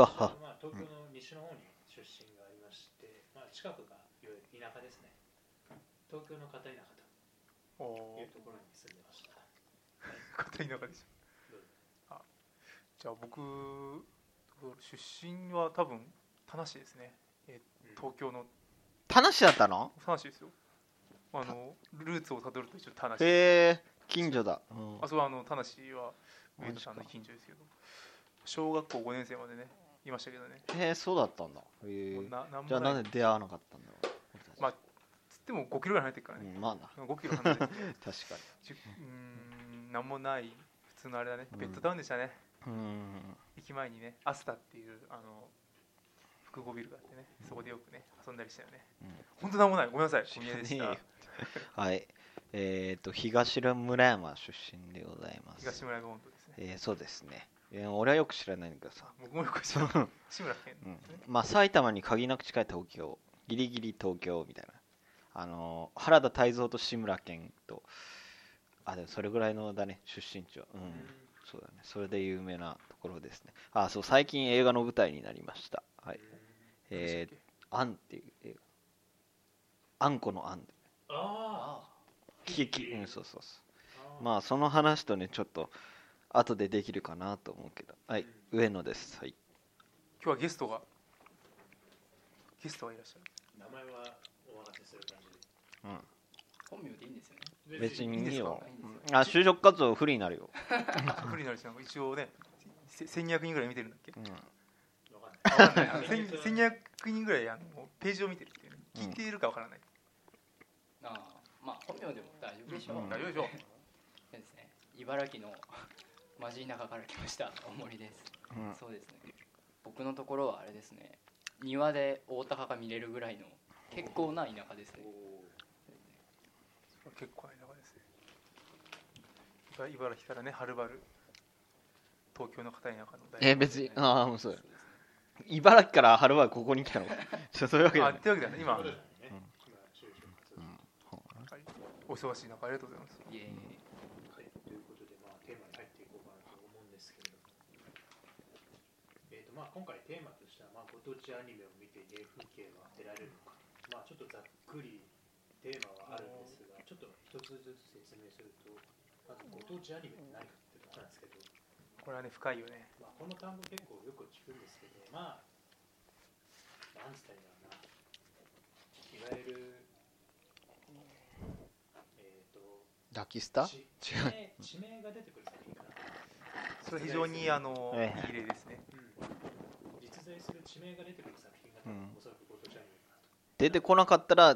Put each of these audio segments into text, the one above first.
ははまあ、東京の西の方に出身がありまして、まあ、近くが田舎ですね。東京の片田舎おといーうところに住んでました。片田舎でしょ。じゃあ僕出身は多分田無ですね。東京の。田無だったの？田無ですよ。あのルーツをたどると一応田無。へえ近所だ、あそこはあの田無は上野さんの近所ですけど。小学校5年生までねいましたけどね、へえそうだったんだ。へえじゃあなんで出会わなかったんだろうまあつっても5キロぐらい離れてるからね、うん、まあな。5キロ離れて。て 確かじゅうーんなんもない普通のあれだね。うん。ベッドタウンでしたね、にうん。駅前にねアスタっていうあの複合ビルがあってね。そこでよくね遊んだりしたよね。うん。本当なんもない。ごめんなさい。小宮でした。はい。えっ、と東村山出身でございます。東村が本当ですね。えーそうですね、えー俺はよく知らないんだけどさ、僕もよく知らない。志村けん。うん、まあ埼玉に限りなく近い東京ギリギリ東京みたいな。あのー原田泰造と志村けんとあでもそれぐらいのだね出身地は。うん、そうだね。それで有名なところですね。あそう最近映画の舞台になりました。はい。えー、アンっていう映画。あんこのあんあききうんそうそうそあうまあその話とねちょっと後でできるかなと思うけど。はい上野です。はい。今日はゲストが。ゲストがいらっしゃる。名前はお任せする感じうん。本名でいいんですよね。別にいいよ。いいんですよあ就職活動不利になるよ、不利になるし一応ねせ1200人ぐらい見てるんだっけ？うん、わかんない。あわかんないあの千1200人ぐらいあのページを見てるっていう聞いているかわからない、ああまあ本名でも大丈夫でしょう、うん。大丈夫でしょうそう。ですね。茨城のマジ田舎から来ました。大森です、うん。そうですね。僕のところはあれですね。庭で大高が見れるぐらいの結構な田舎ですね。結構な田舎ですね。茨茨城からねはるばる東京の片田舎の大学え別にああもうそう。そうですね茨城からはるばるここに来たの？そういうわけじゃない。あってわけだね今、お忙しい中ありがとうございます。いえいえはい、ということで、まあ、テーマに入っていこうかなと思うんですけれど、えーとまあ、今回テーマとしては、まあ、ご当地アニメを見て原風景は得られるのか、まあ、ちょっとざっくりテーマはあるんですが、ちょっと一つずつ説明すると、まずご当地アニメって何かっていうところなんですけど、これはね深いよね。まあ、この単語結構よく聞くんですけど、まあ、なんつったらいいんだろうな、いわゆる、えーと、ラキスタ？地地名地名が出てくる作品かな。それ非常にあのええい。い例ですね。実在する地名が出てくる作品が、うん。おそらくご当地アニメかなと。出てこなかったら、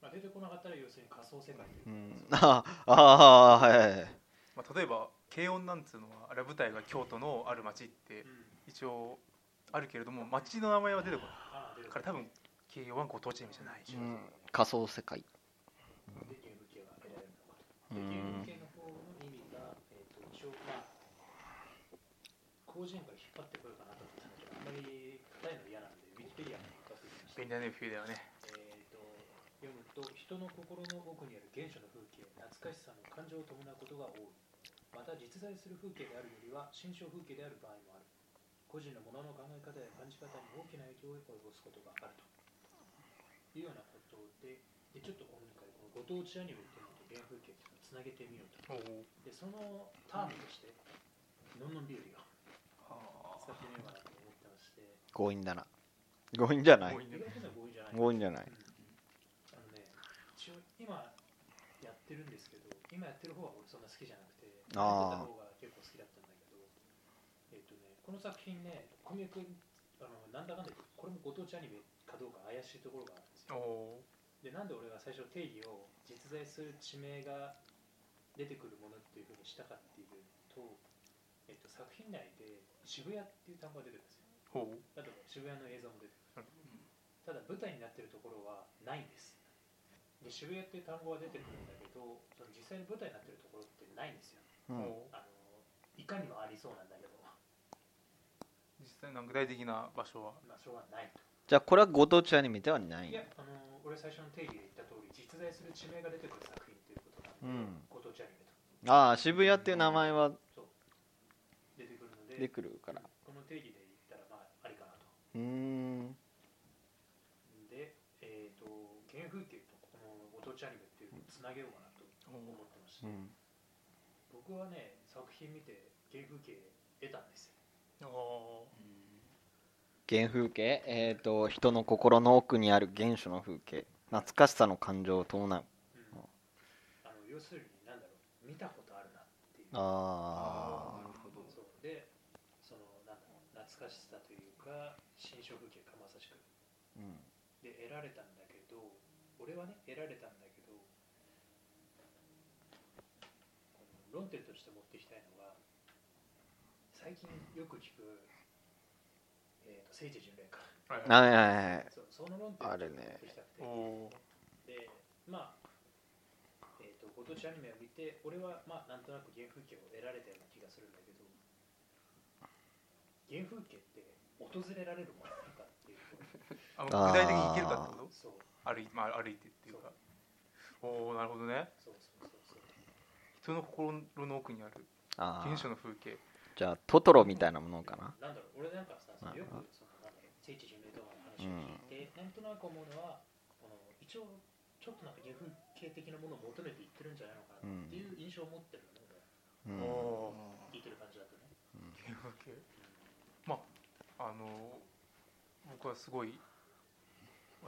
まあ、出てこなかったら要するに仮想世界という。う、ん、ああはいはいはい。まあ、例えば慶音なんつうのはあれは舞台が京都のある町ってうん。一応あるけれども町の名前は出てこない。ああ出てから多分慶音はご当地アニメじゃないでしょ、う。ん。仮想世界。うん風景の方の意味が、えー、と一応、まあ、広辞苑から引っ張ってこようかなと思ったんだけど、あんまり硬いの嫌なんで、ウィキペディアに引っ張ってきました。便利だね冬だよね。えー、と読むと人の心の奥にある原初の風景懐かしさの感情を伴うことが多い。また実在する風景であるよりは心象風景である場合もある。個人のものの考え方や感じ方に大きな影響を及ぼすことがあるというようなことででちょっと今回このご当地アニメっていうのと原風景っていうのをつなげてみようと。でそのタームとしてのんのん日和を強引だな。強引じゃない。強引じゃない。強引じゃないあのね、一応今やってるんですけど、今やってる方は俺そんな好きじゃなくて、あー。やってた方が結構好きだったんだけど、えっ、とね、この作品ね、小宮君、あのなんだかんだ言って、これもご当地アニメかどうか怪しいところがあるんですよ。おで、なんで俺が最初定義を実在する地名が出てくるものっていうふうにしたかっていうと、えっと、作品内で渋谷っていう単語が出てくるんですよ。ほうあと渋谷の映像も出てくる。ただ舞台になってるところはないんです。で渋谷っていう単語は出てくるんだけど、その実際に舞台になってるところってないんですよ。うんほうあのいかにもありそうなんだけど、実際の具体的な場所は？場所はないと。じゃあこれはご当地アニメではないいや、あの俺最初の定義で言った通り、実在する地名が出てくる作品っていうことなんで、うんご当地アニメと。ああ渋谷っていう名前はで、でくるから。この定義で言ったらまあありかなと。うーん。でえっ、と原風景とこのご当地アニメっていうのをつなげようかなと思ってまして、うん。僕はね作品見て原風景得たんですよ。あ原風景？えっ、と人の心の奥にある原初の風景。懐かしさの感情を伴う。うん。あの要するに何だろう。見たことあるなっていう。あなるほどそうでそのなんだろう懐かしさというか新象風景かまさしく。ーうん。で得られたんだけど俺はね得られたんだけどこの論点として持っていきたいのが最近よく聞く、えー、と聖地巡礼かあはいはいはい。そうその論点をあるね。持ってきたくて。おー。でまあえー、とご当地アニメを見て俺はまあなんとなく原風景を得られたような気がするんだけど原風景って訪れられるものなのかっていう。とあの具体的にいけるかってこと？そう。歩い,、まあ、歩いてっていうか。おおなるほどね。そうそうそうそう。人の心の奥にあるあ原初ーの風景。じゃあトトロみたいなものかな？なんだろう俺なんかさそのあよくそのなんだろう聖地巡礼とかの話を聞いて、なん。となく思うのはこの一応ちょっとなんか原風景的なものを求めていってるんじゃないのかなっていう印象を持ってるのね、うん。おお俺聞いてる感じだとね、原風景まああの僕はすごい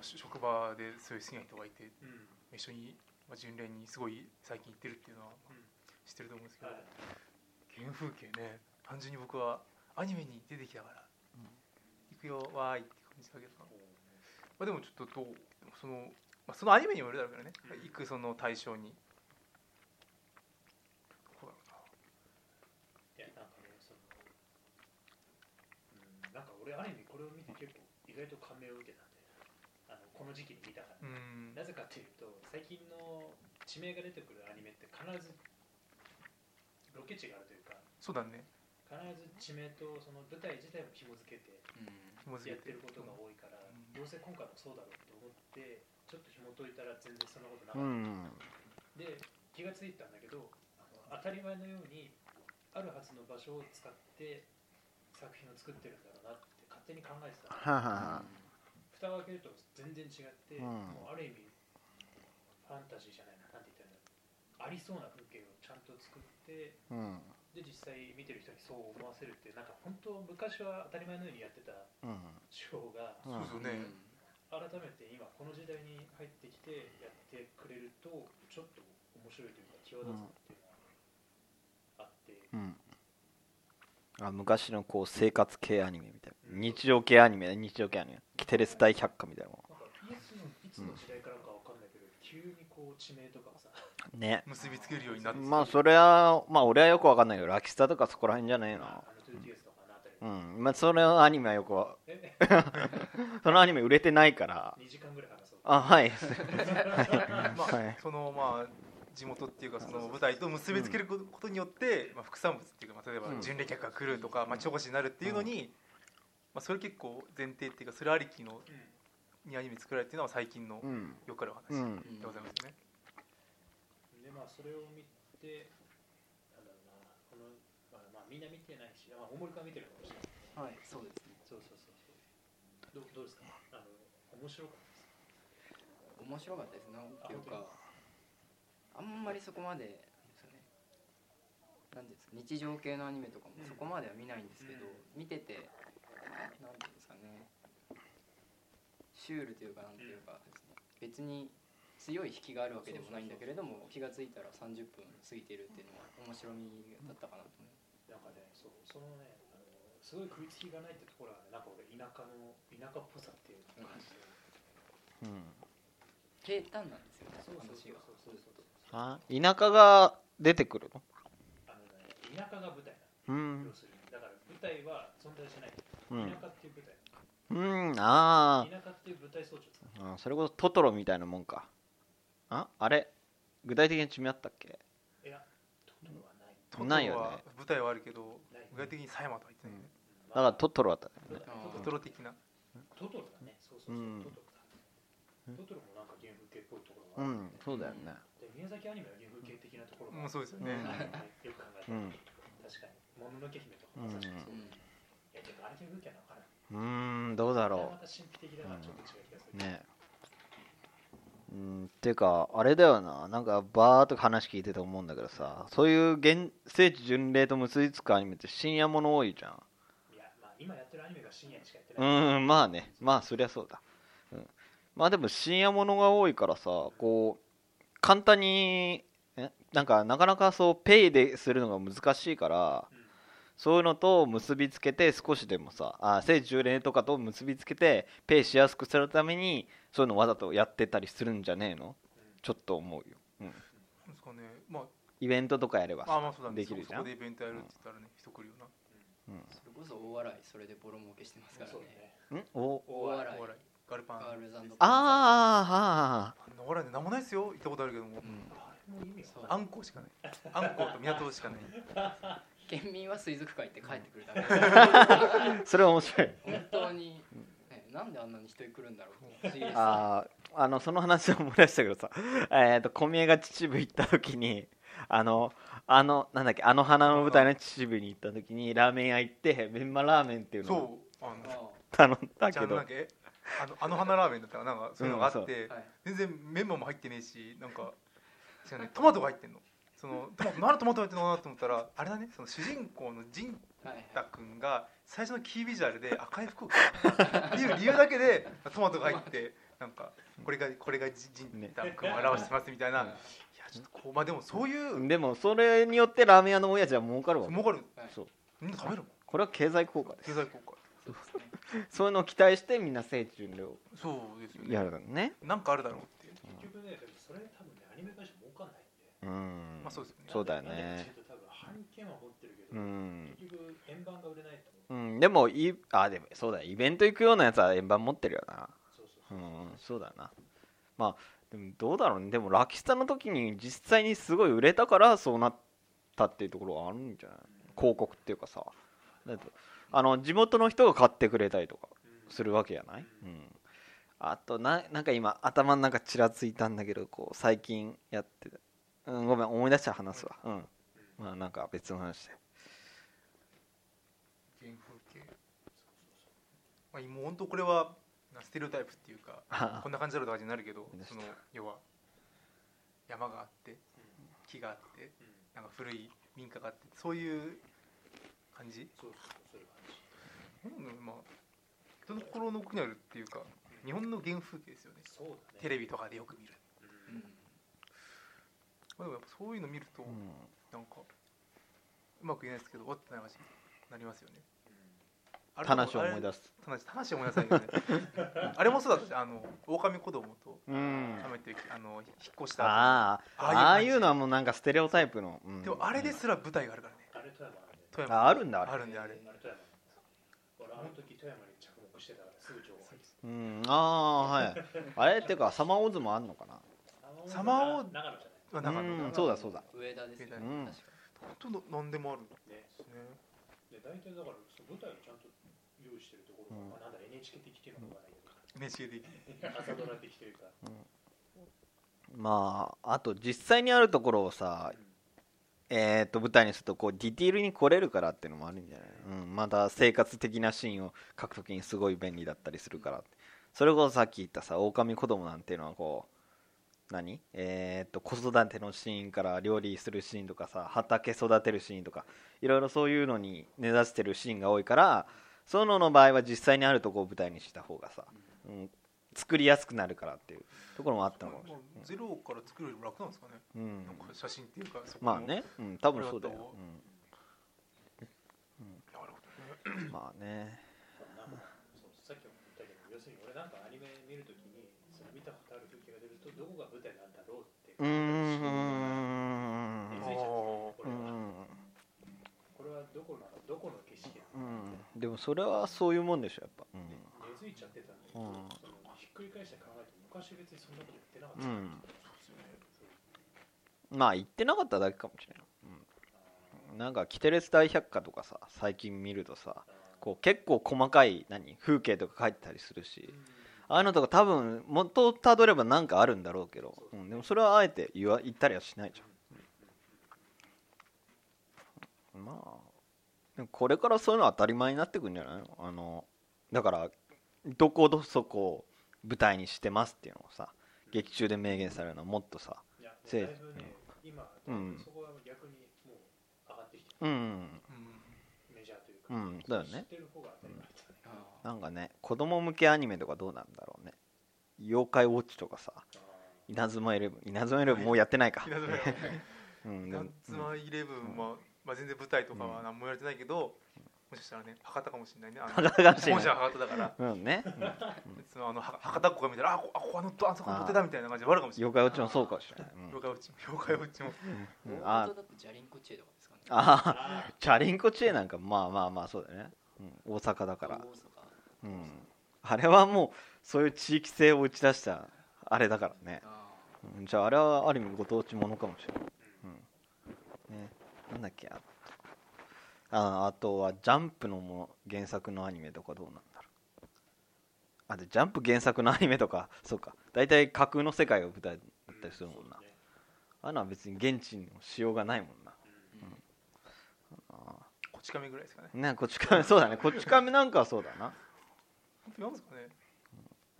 職場でそういう好きな人がいてうん。一緒に、まあ、巡礼にすごい最近行ってるっていうのは、まあうん。知ってると思うんですけど、はい。原風景ね単純に僕はアニメに出てきたから、行くよわーいって感じだけど。な、まあ、でもちょっとどうその、まあ、そのアニメにもよるだろうからね、うん。行くその対象にどこだろいやなんかねその、うん、なんか俺アニメこれを見て結構意外と感銘を受けたんであのこの時期に見たから、うなぜかというと最近の地名が出てくるアニメって必ずロケ地があるというかそうだね。必ず地名とその舞台自体も紐付けてやってることが多いから、うん。どうせ今回もそうだろうと思ってちょっと紐解いたら全然そんなことなうかった、ん。で気がついたんだけどあの当たり前のようにあるはずの場所を使って作品を作ってるんだろうなって勝手に考えてた蓋を開けると全然違って、うん。もうある意味ファンタジーじゃないななんて言ったらありそうな風景をちゃんと作ってうん。で実際見てる人にそう思わせるってなんか本当昔は当たり前のようにやってたうん。手法がうんそうそうね、改めて今この時代に入ってきてやってくれるとちょっと面白いというか際立つっていうのがあって、うんあ昔のこう生活系アニメみたいな。日常系アニメ日常系アニメ。テレス大百科みたいなもの。いつの時代からかわかんないけど、急にこう地名とかさんね結びつけるようになってまあそれはまあ俺はよくわかんないけどラキスタとかそこら辺じゃねえな。あの 2DS とか？のあたり、うん。まあそれのアニメはよく そのアニメ売れてないから。2時間ぐらい話そう。あ はい。まあ、はいそのまあ地元っていうかその舞台と結びつけることによって、まあ、副産物っていうか、まあ、例えばうん。巡礼客が来るとか町おこしになるっていうのに、まあ、それ結構前提っていうかそれありきのうにアニメ作られてるのは最近のうん。よくある話うん。でございますね。ん、でまあそれを見てなんだろうなこの、まあ、まあみんな見てないし、まあ、大森君は見てるかもしれない。はいそうですね。そうそうそうそう。どうどうですか？あの面白かったです面白かったです。なんていうかあんまりそこまでですよね。なんですか日常系のアニメとかもそこまでは見ないんですけど、うん。見ててなんていうんですかね。シュールというかなんていうかですね、別に強い引きがあるわけでもないんだけれども気がついたら30分過ぎてるっていうのは面白みだったかなと思う。なんかねそうそのねあのすごい食いつきがないってところがねなんか俺田舎の田舎っぽさっていう感じで、うん。平坦なんですよねそうそうそうそうあ田舎が出てくるの？あのね田舎が舞台うなのん。要するにだから舞台は存在しない。うん。田舎っていう舞台。うんあ田舎っていう舞台装置ーあそれこそトトロみたいなもんか。ああれ？具体的に地名あったっけ？いやトトロはない。トトロないよね。は舞台はあるけど具体的に狭山とは言ってないね、だからトトロだったね。トトロ的な。トトロだね。そうそうそう、うん。トトロだ。トトロもなんか原風景っぽいところうがある、んそうだよね。で宮崎アニメは原風景的なところうそうですよね、うんよく考え確かにもののけ姫とかうん。まさしくそううん秋風景なのかな。うーんどうだろこれはまた神秘的だからちょっと違う気がする、うね。うんっていうかあれだよな。なんかバーっと話聞いてて思うんだけどさ。そういう現聖地巡礼と結びつくアニメって深夜もの多いじゃん。いやまあ今やってるアニメが深夜にしかやってうない、ーんまあね。まあそりゃそうだ、うん、まあでも深夜ものが多いからさこう簡単にえなんかなかなかそうペイでするのが難しいからうんそういうのと結びつけて少しでもさあ聖地巡礼とかと結びつけてペイしやすくするためにそういうのわざとやってたりするんじゃねえの？ちょっと思うよ、うん、ですかね。まイベントとかやればああまあそうだね。できるじゃん。そこでイベントやるって言ったらね人来るよな。それこそ大笑いそれでボロ儲けしてますからね。だね。ん？お？大笑い。お笑いガルパン。ガールズあーパンああんなお笑いねなんもないですよ。行ったことあるけども、あんこしかない。あんこと港しかない。県民は水族館行って帰ってくるだけ。それは面白い。本当に、ね、なんであんなに人来るんだろう。あーあのその話を思い出したけどさ。えっと小宮が秩父行った時にあのあのなんだっけあの花の舞台の秩父に行った時にラーメン屋行ってメンマラーメンっていうのをそうあのあ頼んだけど。じゃあの あの花ラーメンだったらなんかそういうのがあって、うんあはい。全然メンマも入ってねえしなんか違うねトマトが入ってんの。そのトマトなんでトマト入ってんのかなと思ったらあれだねその主人公のジンはいタ君が最初のキービジュアルで赤い服を着たっていう理由だけで トマトが入ってなんかこれがこれがジジンタ君を表してますみたいな、いやちょっとこうまあでもそういうでもそれによってラーメン屋の親父は儲かるわけ。儲かる。はいそう。みんな食べるもん。これは経済効果です。経済効果。そうですね そういうのを期待してみんな聖地巡礼をそうですよね。やるのね。なんかあるだろうっていう。結局ねでもそれ多分ねアニメ会社儲かんないんでうん。まあそうですよね。そうだよね。いうと多分版権は持ってるけうど、ん、結局円盤が売れないとう思う、ん、でもいあでもそうだイベント行くようなやつは円盤持ってるよな。そうそうそう、うん。そうだな。まあでもどうだろうね。でもラキスタの時に実際にすごい売れたからそうなったっていうところはあるんじゃない？広告っていうかさだってあの地元の人が買ってくれたりとかうんするわけじゃない、うん、あとななんか今頭の中ちらついたんだけどこう最近やってた、うん、ごめん思い出したら話すわうん。まあなんか別の話で。原風景。まあもう本当これはステレオタイプっていうか こんな感じだろうとかになるけどその要は山があって木があってうん。なんか古い民家があってそういう感じ？そうそうそういう感じ。うんまあ人の心の奥にあるっていうか日本の原風景ですよね。そうだね。テレビとかでよく見る、うん。うん。まあ、でもやっぱそういうの見るとうん。なんかうまく言えないですけど終わってない話になりますよね。あれ話を思い出す。話話を思い出さないよね。あれもそうだった。しあの狼子供とうん。亀ってあの引っ越したああああいう感じ。ああいうのはもうなんかステレオタイプの、うん。でもあれですら舞台があるからね。あれ富山。ああるんだある。んであれあれ。富山俺あの時富山に着目してたからすぐ情報入ってきうんああはい。あれっていうかサマーオーズもあんのかな？たサマーオー長野じゃない。あ長野うんそうだそうだ。上田ですね、本当の何でもあるんでね。すねで大体だからその舞台をちゃんと用意してるところが、なんだ NHK 的っていうのかわからな。いけど NHK 的朝ドラ的というか、まああと実際にあるところをさえー、と舞台にするとこうディティールに来れるからっていうのもあるんじゃない、うん、また生活的なシーンを書くときにすごい便利だったりするから。それこそさっき言ったさ狼子供なんていうのはこう何？えー、と子育てのシーンから料理するシーンとかさ畑育てるシーンとかいろいろそういうのに根ざしてるシーンが多いからそういうのの場合は実際にあるとこを舞台にした方がさ、うん、作りやすくなるからっていうところもあったのかもしれまあゼロから作るよりも楽なんですかね。ない、うん。なんか写真っていうかそこの。まあね、うん、多分そうだよ、これだとなるほどね。うん、まあね。なん。かそうさっきも言ったけど要するに俺なん。かアニメ見るときにその見たことある風景が出るとどこが舞台なん。だろうってうーん。気づいちゃってこうれはん。これはどこなのどこの景色なのうん。でもそれはそういうもん。でしょやっぱ根付いちゃってたん。だけど、うんひっくり返して考えて昔別にそんなこと言ってなかった、うん、うん、まあ言ってなかっただけかもしれない、うん、なんか「キテレツ大百科」とかさ最近見るとさこう結構細かい何風景とか書いてたりするしああいうのとか多分元をたどればなんかあるんだろうけど、うん、でもそれはあえて言わ言ったりはしないじゃん、まあでもこれからそういうのは当たり前になってくんじゃないの？あのだからどこどそこ舞台にしてますっていうのをさ劇中で明言されるのはもっとさいや、もうせいだいぶね、今、うん。そこは逆にもう上がってきてうんうん。メジャーというか、うん。だよね。ね。あな。ん。かね子供向けアニメとかどうなんだろうね。妖怪ウォッチとかさあ稲妻イレブン。稲妻イレブンもうやってないか。稲妻イレブンは、まあ、全然舞台とかは何も言われてないけど、もしかしたらね博多かもしれないね。あの博多かもしれない。本社は博多だから。うんうんね、うん。そのあのは博多っ子が見たらあこあここあのあそこの土手だみたいな感じで悪かもしれない。妖怪ウォッチもそうかもしれない、妖怪ウォッチも妖怪ウォッチも。うん。うん。大あ元だとジャリンコチェとかですかね。あー。チャリンコチェなんかまあまあまあそうだよね、うん、大阪だから。大阪。うん、あれはもうそういう地域性を打ち出したあれだからね、あうん。じゃああれはある意味ご当地ものかもしれない、うん。ね、なんだっけあああとはジャンプのも原作のアニメとかどうなんだろう。あでジャンプ原作のアニメとか そうか。大体架空の世界が舞台だったりするもんな、そうだねあのは別に現地のしようがないもんな。あこち亀ぐらいですかね。ーねこっち亀 そうだね。こっち亀なんかはそうだな。本当になんですかね。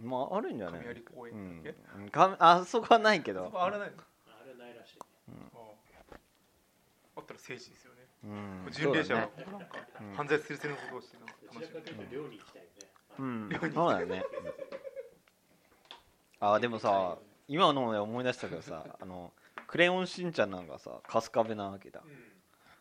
まああるんじゃない？亀有公う園だっけ、ん。うん。かあそこはないけど。そこあれないの？あれないらしい。ああったら聖地ですよね。うん巡礼者は犯罪するせぬことをしてなんかどちらかというと寮に行きたいよね。うん。そうだよね。あでもさ今ので思い出したけどさあのクレヨンしんちゃんなんかさ春日部なわけだ。うん。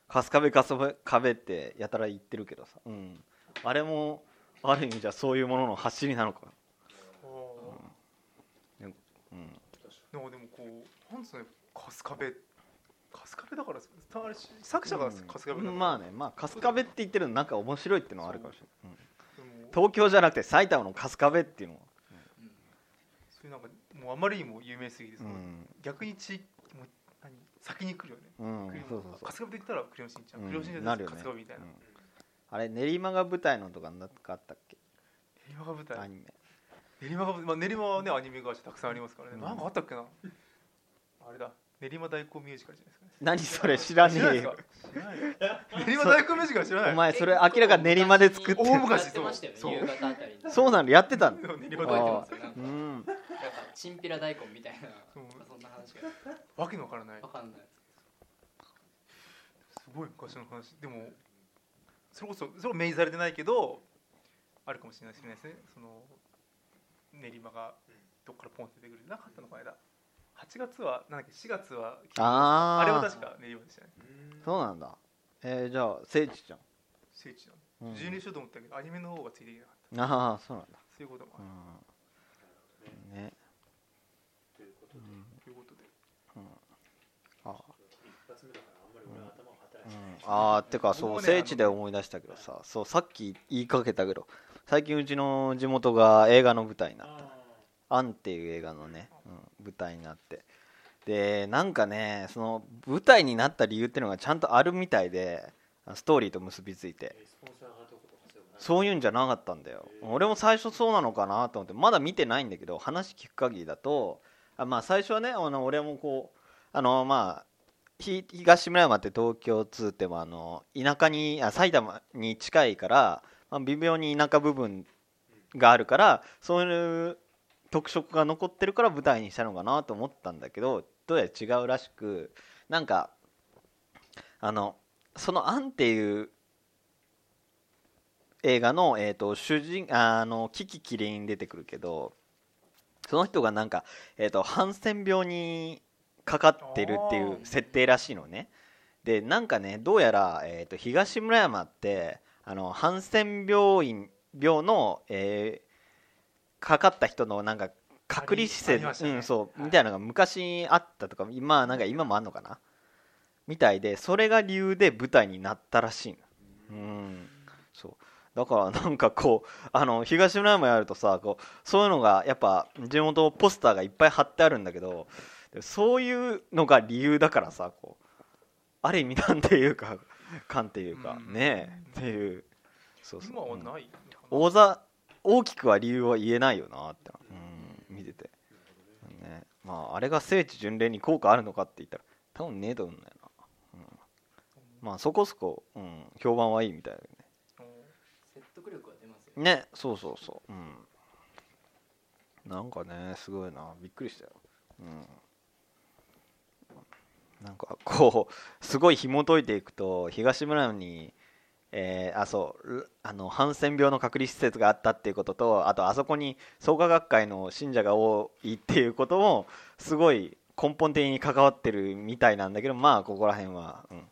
春日部春日部ってやたら言ってるけどさ、うん、あれもある意味じゃそういうものの走りなのか。ああうん。でもでもこうなんですかね春日部春日部だからですかあれ作者が春日部だから、まあねまあ春日部って言ってるのなんか面白いっていうのはあるかもしれない、東京じゃなくて埼玉の春日部っていうのは、そういうなんかもうあまりにも有名すぎて、うん。逆に地域もう何先に来るよね、うん。そうそうそう。春日部って言ったらクレヨンしんちゃん、うん。クレヨンしんちゃんなるよね。春日部みたいな、うん。あれ練馬が舞台のとかなんかあったっけ？練馬が舞台？アニメ。練馬が、まあ、練馬はねアニメ会社たくさんありますからね、うん。なんかあったっけな？あれだ。練馬大根ミュージカルじゃないですか。ね何それ知らねえよ。練馬大根ミュージカル知らない。お前それ明らか練馬で作って。大昔やってましたよそう。ね夕方あたりに。そうなのやってたの。練馬大ますよなんかうんなんかチンピラ大根みたいなそんな話が。根わけのわからない。わかんないす。ごい昔の話。でもそれこそそれは明示されてないけどあるかもしれないですね。その練馬がどっからポンって出てくる。なかったのこの間8月はなんだっけ4月はあー。あれは確か練馬でしたね。うん。そうなんだ。えー、じゃあ聖地じゃん、聖地なうん。の12しようと思ったけどアニメの方がついていけなかっああそうなんだ。たそういうこともある。うん。ね。ということで、ということで。あ。一発目だからあんまり俺は頭う。ん、あーてかそう聖地で思い出したけどさそうさっき言いかけたけど最近うちの地元が映画の舞台になった「あアン」っていう映画のね、うん、舞台になって。でなんかねその舞台になった理由っていうのがちゃんとあるみたいでストーリーと結びついて。そういうんじゃなかったんだよ。俺も最初そうなのかなと思って。まだ見てないんだけど話聞く限りだとあまあ最初はねあの俺もこうあのまあ東村山って東京通ってもあの田舎にあ埼玉に近いから、まあ、微妙に田舎部分があるからそういう特色が残ってるから舞台にしたのかなと思ったんだけどどうやら違うらしくなんかあのその「アン」っていう映画の、えー、と主人あのキキキリン出てくるけどその人がなんか、えー、とハンセン病にかかってるっていう設定らしいのね。でなんかねどうやら、えー、と東村山ってあのハンセン病院病の、えーかかった人のなんか隔離施設、ね。うんそうはい。みたいなのが昔あったとか今なんか今もあんのかなみたいでそれが理由で舞台になったらしいの。うん。そう。だからなんかこうあの東村山やるとさこうそういうのがやっぱ地元ポスターがいっぱい貼ってあるんだけどでそういうのが理由だからさこうある意味なんていうか感っていうかうん。ねえっていう。そうそう。今はうん。大ざ大きくは理由は言えないよなって、うん、見てて、ね、まああれが聖地巡礼に効果あるのかって言ったら多分ねえと思うんだよな、うん、まあそこそこ、うん、評判はいいみたいだよね。説得力は出ますよね。ねそうそうそう。うん。なんかねすごいな。びっくりしたよ。うん。なんかこうすごい紐解いていくと東村にえーあそうルあのハンセン病の隔離施設があったっていうこととあとあそこに創価学会の信者が多いっていうこともすごい根本的に関わってるみたいなんだけどまあここら辺はうん。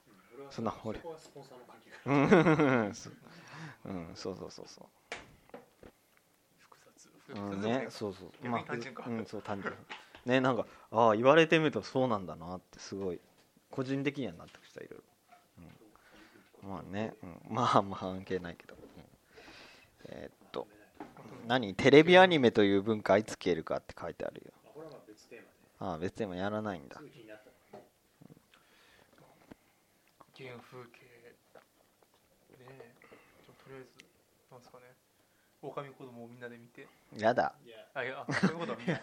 そんな俺。うんそううんそうそうそうそう。複雑うんね、そうそう、逆に単純か。うん、そう単純。ね、なんか、ああ、言われてみると、そうなんだなって、すごい。個人的には納得した、いろいろ。うん、まあね、うん、まあ、まあ、関係ないけど。うん。えーっと、何、テレビアニメという文化いつ消えるかって書いてあるよ。まああ別テーマやらないんだ。原風景ねえ。とりあえずなんですかね。狼子供をみんなで見て。やだ。あいや。あそういうことは見ない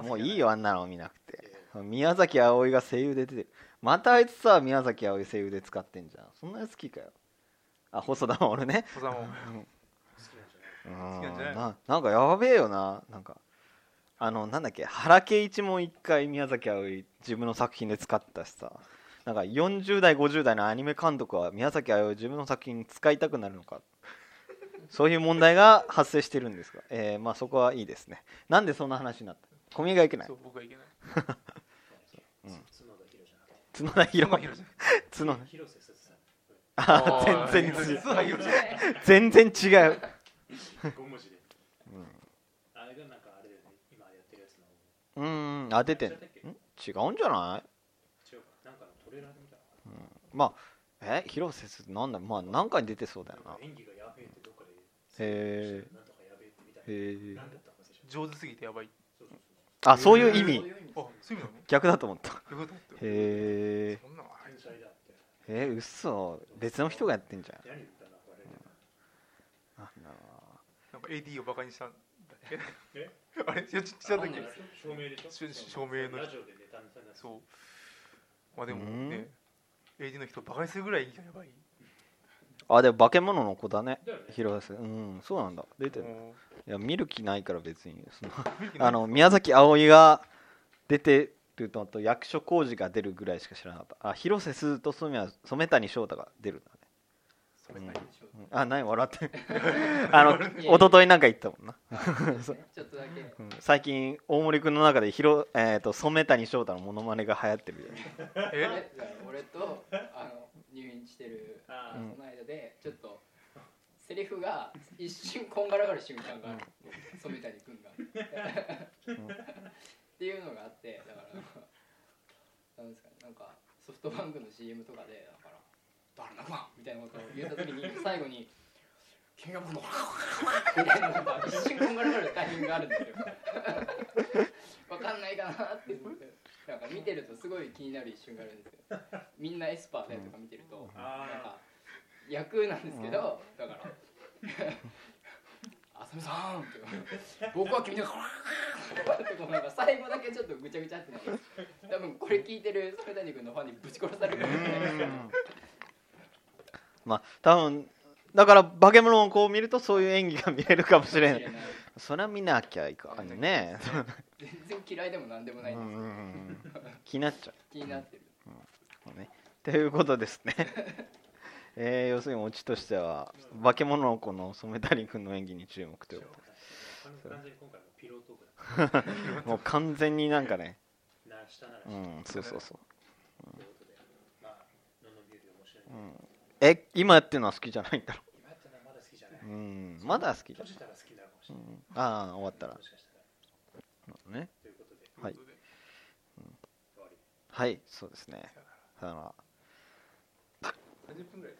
もういいよ、あんなの見なくて。宮崎あおいが声優で出てる。またあいつさ、宮崎あおい声優で使ってんじゃん。そんなやつ好きかよ。あ、細田も好きなんじゃななんかやべえよな。なんかあのなんだっけ原敬一も一回宮崎あおい自分の作品で使ったしさ。なんか40代50代のアニメ監督は宮崎あおいを自分の作品に使いたくなるのか。そういう問題が発生してるんですが、えーまあそこはいいですね。なんでそんな話になった？小宮がいけない。そう僕はいけない。うん。角田広じ角田広瀬す。ずさん全然違う。全然違う、5文字で。うん。あれがなんかあれだよね今やってるやつの。うーん。当ててんん違うんじゃない？違うか。なんかのトレーラーで見たのまあえ広瀬すずなんだ？まあ何かに出てそうだよな。演技がやべえってどっかで。へえへえ上手すぎてやばいそうそうそうあそういう意味。逆だと思った。へえそんなのあ天才だってえー、嘘。別の人がやってんじゃん。なんだろなんか AD をバカにしたんだっけ？え？あれ？ちょちょっとだっけわかんない証明でし明のそう。まあでもうん。ね AD の人をバカにするぐらいやばいなあでも化け物の子だね。広瀬うんそうなんだ。出てるもいや見る気ないから別に。そのあの宮崎あおいが出てるのと役所広司が出るぐらいしか知らなかった。あ広瀬すずと染谷染谷翔太が出るんだね。ううん。あ何笑って。る あの一昨日なんか言ったもんな、最近大森君の中でひろ、えー、と染谷翔太のモノマネが流行ってるよね。え？俺俺とあの入院してるその間でちょっとセリフが一瞬こんがらがる瞬間がある。染谷君が。っていうのがあってだからなんですかねなんかソフトバンクの CM とかでだから「誰だかみたいなことを言った時に最後に「君が僕のみたいななんか一瞬こんがらがるタイミングがあるんですよ。わかんないかなって思ってなんか見てるとすごい気になる一瞬があるんですよ。みんなエスパーだよとか見てると。なんあか役なんですけどだから「浅見さん」って。僕は君のってこうなんか最後だけちょっとぐちゃぐちゃってなる。多分これ聞いてる染谷君のファンにぶち殺されるかもしれないですまあ多分だから化け物をこう見るとそういう演技が見えるかもしれないそれは見なきゃいかんね。全然嫌いでもなんでもないんです。うんうんうん。気になっちゃ気になってる。うねということですねえー、要するにオチとしては化け物の子の染谷君の演技に注目ということもう完全になん。かねうん。そうそうそう、うん。え今やってるのは好きじゃないん。だろういん。まだ好きじゃなるかもしれないん、ああ終わったら。もしかしたら。ねということではいうことで。終わりはいそうですね。さよなら。30分ぐら。い